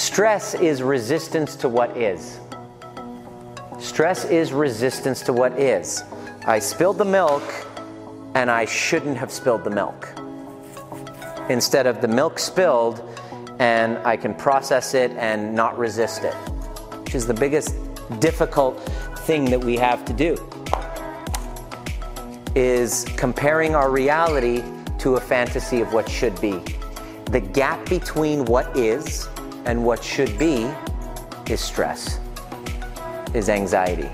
Stress is resistance to what is. Stress is resistance to what is. I spilled the milk and I shouldn't have spilled the milk. Instead of the milk spilled and I can process it and not resist it, which is the biggest difficult thing that we have to do is comparing our reality to a fantasy of what should be. The gap between what is and what should be is stress, is anxiety.